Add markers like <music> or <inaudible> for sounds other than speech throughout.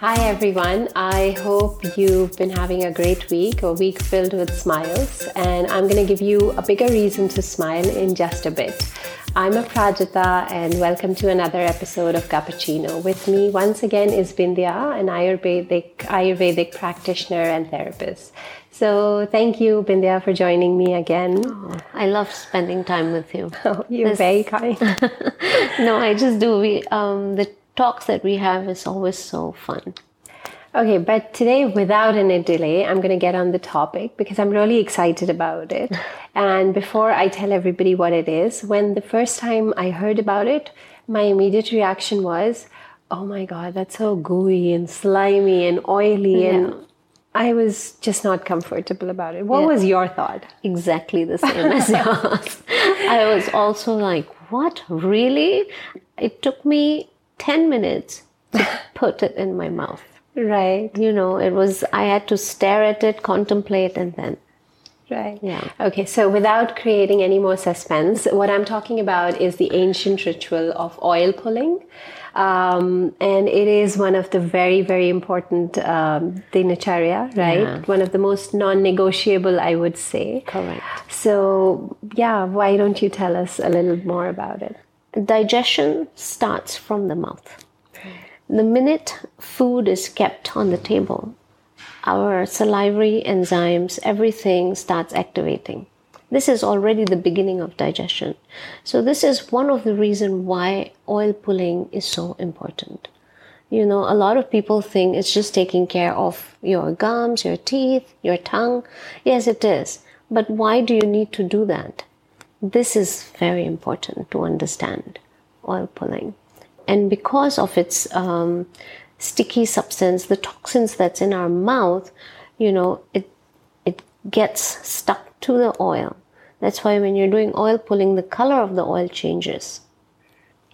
Hi, everyone. I hope you've been having a great week, a week filled with smiles, and I'm going to give you a bigger reason to smile in just a bit. I'm Aprajita, and welcome to another episode of Guppuccino. With me once again is Bindiya, an Ayurvedic, Ayurvedic practitioner and therapist. So thank you, Bindiya, for joining me again. Oh, I love spending time with you. <laughs> Oh, you're this... very kind. <laughs> no, I just do. We um, the talks that we have is always so fun. Okay, but today, without any delay, I'm going to get on the topic because I'm really excited about it. <laughs> and before I tell everybody what it is, when the first time I heard about it, my immediate reaction was, oh my God, that's so gooey and slimy and oily. Yeah. And I was just not comfortable about it. What yeah. was your thought? Exactly the same as <laughs> yours. I was also like, what? Really? It took me 10 minutes to <laughs> put it in my mouth. Right. You know, it was, I had to stare at it, contemplate, and then. Right. Yeah. Okay, so without creating any more suspense, what I'm talking about is the ancient ritual of oil pulling. Um, and it is one of the very, very important um, dinacharya, right? Yeah. One of the most non negotiable, I would say. Correct. So, yeah, why don't you tell us a little more about it? digestion starts from the mouth. The minute food is kept on the table, our salivary enzymes, everything starts activating. This is already the beginning of digestion. So this is one of the reasons why oil pulling is so important. You know, a lot of people think it's just taking care of your gums, your teeth, your tongue. Yes, it is. But why do you need to do that? This is very important to understand oil pulling. And because of its um, sticky substance, the toxins that's in our mouth, you know, it, it gets stuck to the oil. That's why when you're doing oil pulling, the color of the oil changes.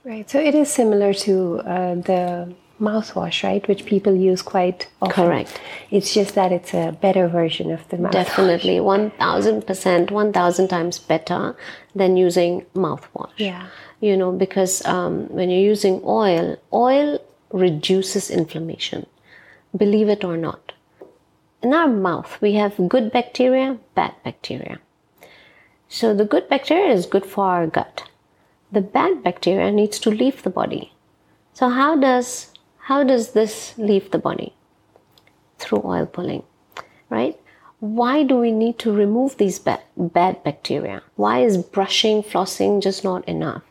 Right. So it is similar to uh, the mouthwash, right? Which people use quite often. Correct. It's just that it's a better version of the mouthwash. Definitely, one thousand percent, one thousand times better than using mouthwash. Yeah. You know, because um, when you're using oil, oil reduces inflammation. Believe it or not. In our mouth, we have good bacteria, bad bacteria. So the good bacteria is good for our gut. The bad bacteria needs to leave the body. So how does how does this leave the body? Through oil pulling, right? Why do we need to remove these bad, bad bacteria? Why is brushing, flossing just not enough?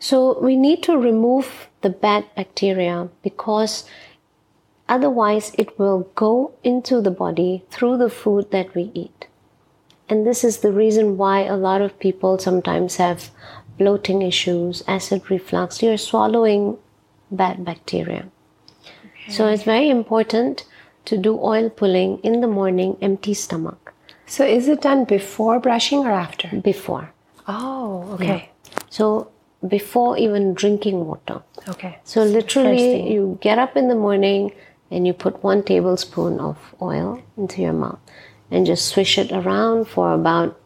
So we need to remove the bad bacteria because otherwise it will go into the body through the food that we eat. And this is the reason why a lot of people sometimes have bloating issues, acid reflux. You're swallowing bad bacteria. Okay. So it's very important to do oil pulling in the morning, empty stomach. So is it done before brushing or after? Before. Oh, okay. Yeah. So before even drinking water. Okay. So literally you get up in the morning and you put one tablespoon of oil into your mouth and just swish it around for about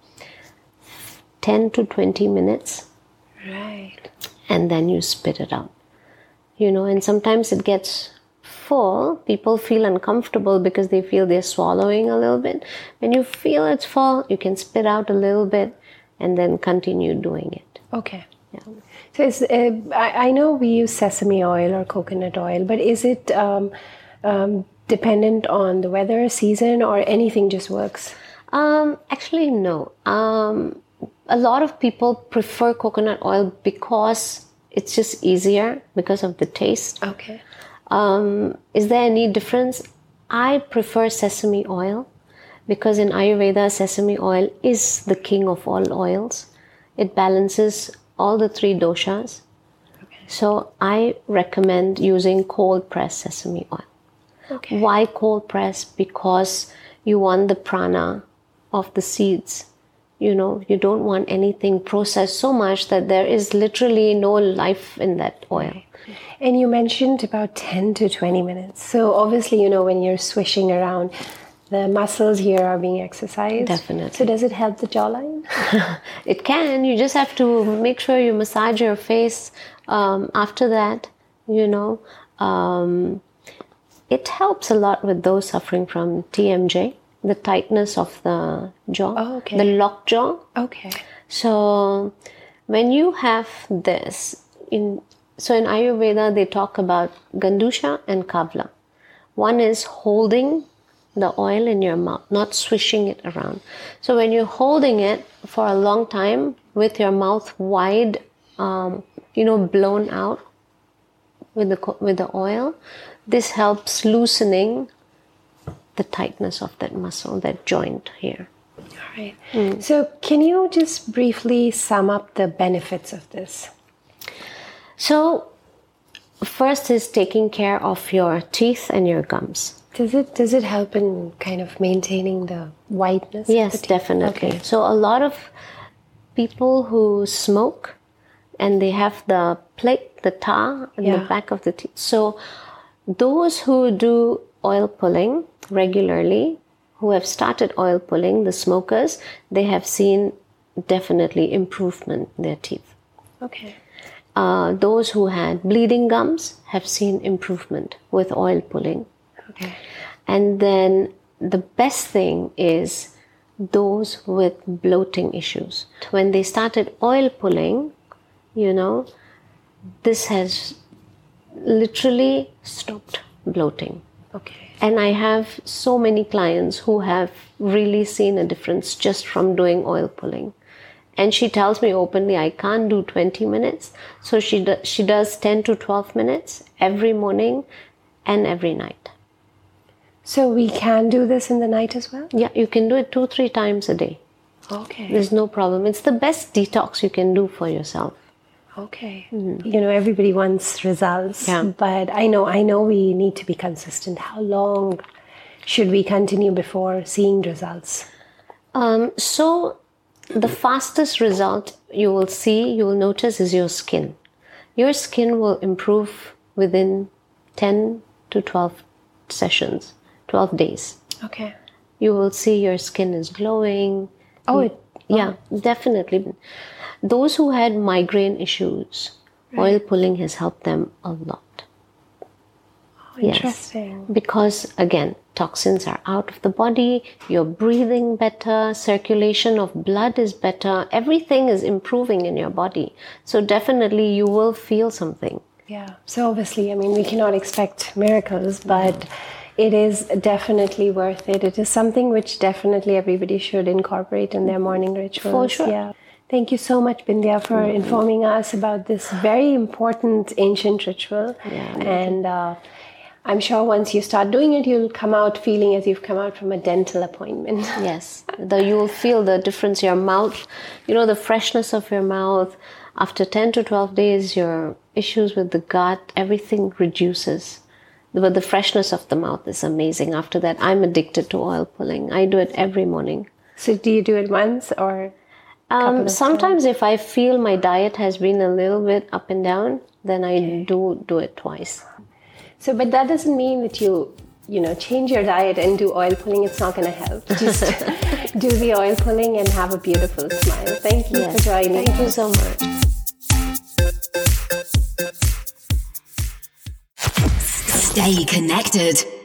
10 to 20 minutes. Right. And then you spit it out you know, and sometimes it gets full. People feel uncomfortable because they feel they're swallowing a little bit. When you feel it's full, you can spit out a little bit and then continue doing it. Okay. Yeah. So uh, I, I, know we use sesame oil or coconut oil, but is it um, um, dependent on the weather, season, or anything just works? Um, actually, no. Um, a lot of people prefer coconut oil because it's just easier because of the taste. Okay. Um, is there any difference? I prefer sesame oil because in Ayurveda, sesame oil is the king of all oils. It balances all the three doshas. Okay. So I recommend using cold pressed sesame oil. Okay. Why cold press? Because you want the prana of the seeds you know you don't want anything processed so much that there is literally no life in that oil and you mentioned about 10 to 20 minutes so obviously you know when you're swishing around the muscles here are being exercised. Definitely. So does it help the jawline? <laughs> it can. You just have to make sure you massage your face um, after that. You know, um, it helps a lot with those suffering from TMJ, the tightness of the jaw, Oh, okay. the locked jaw. Okay. So when you have this in so in Ayurveda they talk about Gandusha and Kavala. One is holding the oil in your mouth, not swishing it around. So when you're holding it for a long time with your mouth wide, um, you know, blown out with the with the oil, this helps loosening the tightness of that muscle, that joint here. All right. Mm. So can you just briefly sum up the benefits of this? So, first is taking care of your teeth and your gums. Does it does it help in kind of maintaining the whiteness? Yes, the definitely. Okay. So, a lot of people who smoke and they have the plate, the tar in the back of the teeth. So, those who do oil pulling regularly, who have started oil pulling, the smokers, they have seen definitely improvement in their teeth. Okay. Uh, those who had bleeding gums have seen improvement with oil pulling. Okay. And then the best thing is those with bloating issues. When they started oil pulling, you know, this has literally stopped bloating. Okay. And I have so many clients who have really seen a difference just from doing oil pulling. And she tells me openly, I can't do 20 minutes. So she, do, she does 10 to 12 minutes every morning and every night. So we can do this in the night as well? Yeah, you can do it two, three times a day. Okay. There's no problem. It's the best detox you can do for yourself. Okay. You know, everybody wants results, Yeah. but I know I know we need to be consistent. How long should we continue before seeing results? Um, so, the fastest result you will see, you will notice, is your skin. Your skin will improve within 10 to 12 sessions, 12 days. Okay. You will see your skin is glowing. Oh, it, Yeah, definitely. Those who had migraine issues, oil pulling has helped them a lot. Oh, yes. interesting. because again toxins are out of the body you're breathing better circulation of blood is better everything is improving in your body so definitely you will feel something Yeah. So obviously, I mean, we cannot expect miracles, but it is definitely worth it. It is something which definitely everybody should incorporate in their mm-hmm. morning rituals. For sure. Yeah. Thank you so much, Bindiya, for informing us about this very important ancient ritual. Yeah. And uh, I'm sure once you start doing it, you'll come out feeling as you've come out from a dental appointment. <laughs> yes the, you will feel the difference your mouth you know the freshness of your mouth after 10 to 12 days your issues with the gut everything reduces but the freshness of the mouth is amazing after that i'm addicted to oil pulling i do it every morning So do you do it once or? Um, sometimes if I feel my diet has been a little bit up and down, then I do do it twice. So, but that doesn't mean that you, you know, change your diet and do oil pulling. It's not going to help. <laughs> Just do the oil pulling and have a beautiful smile. Thank you for joining. Thank you so much. Stay connected.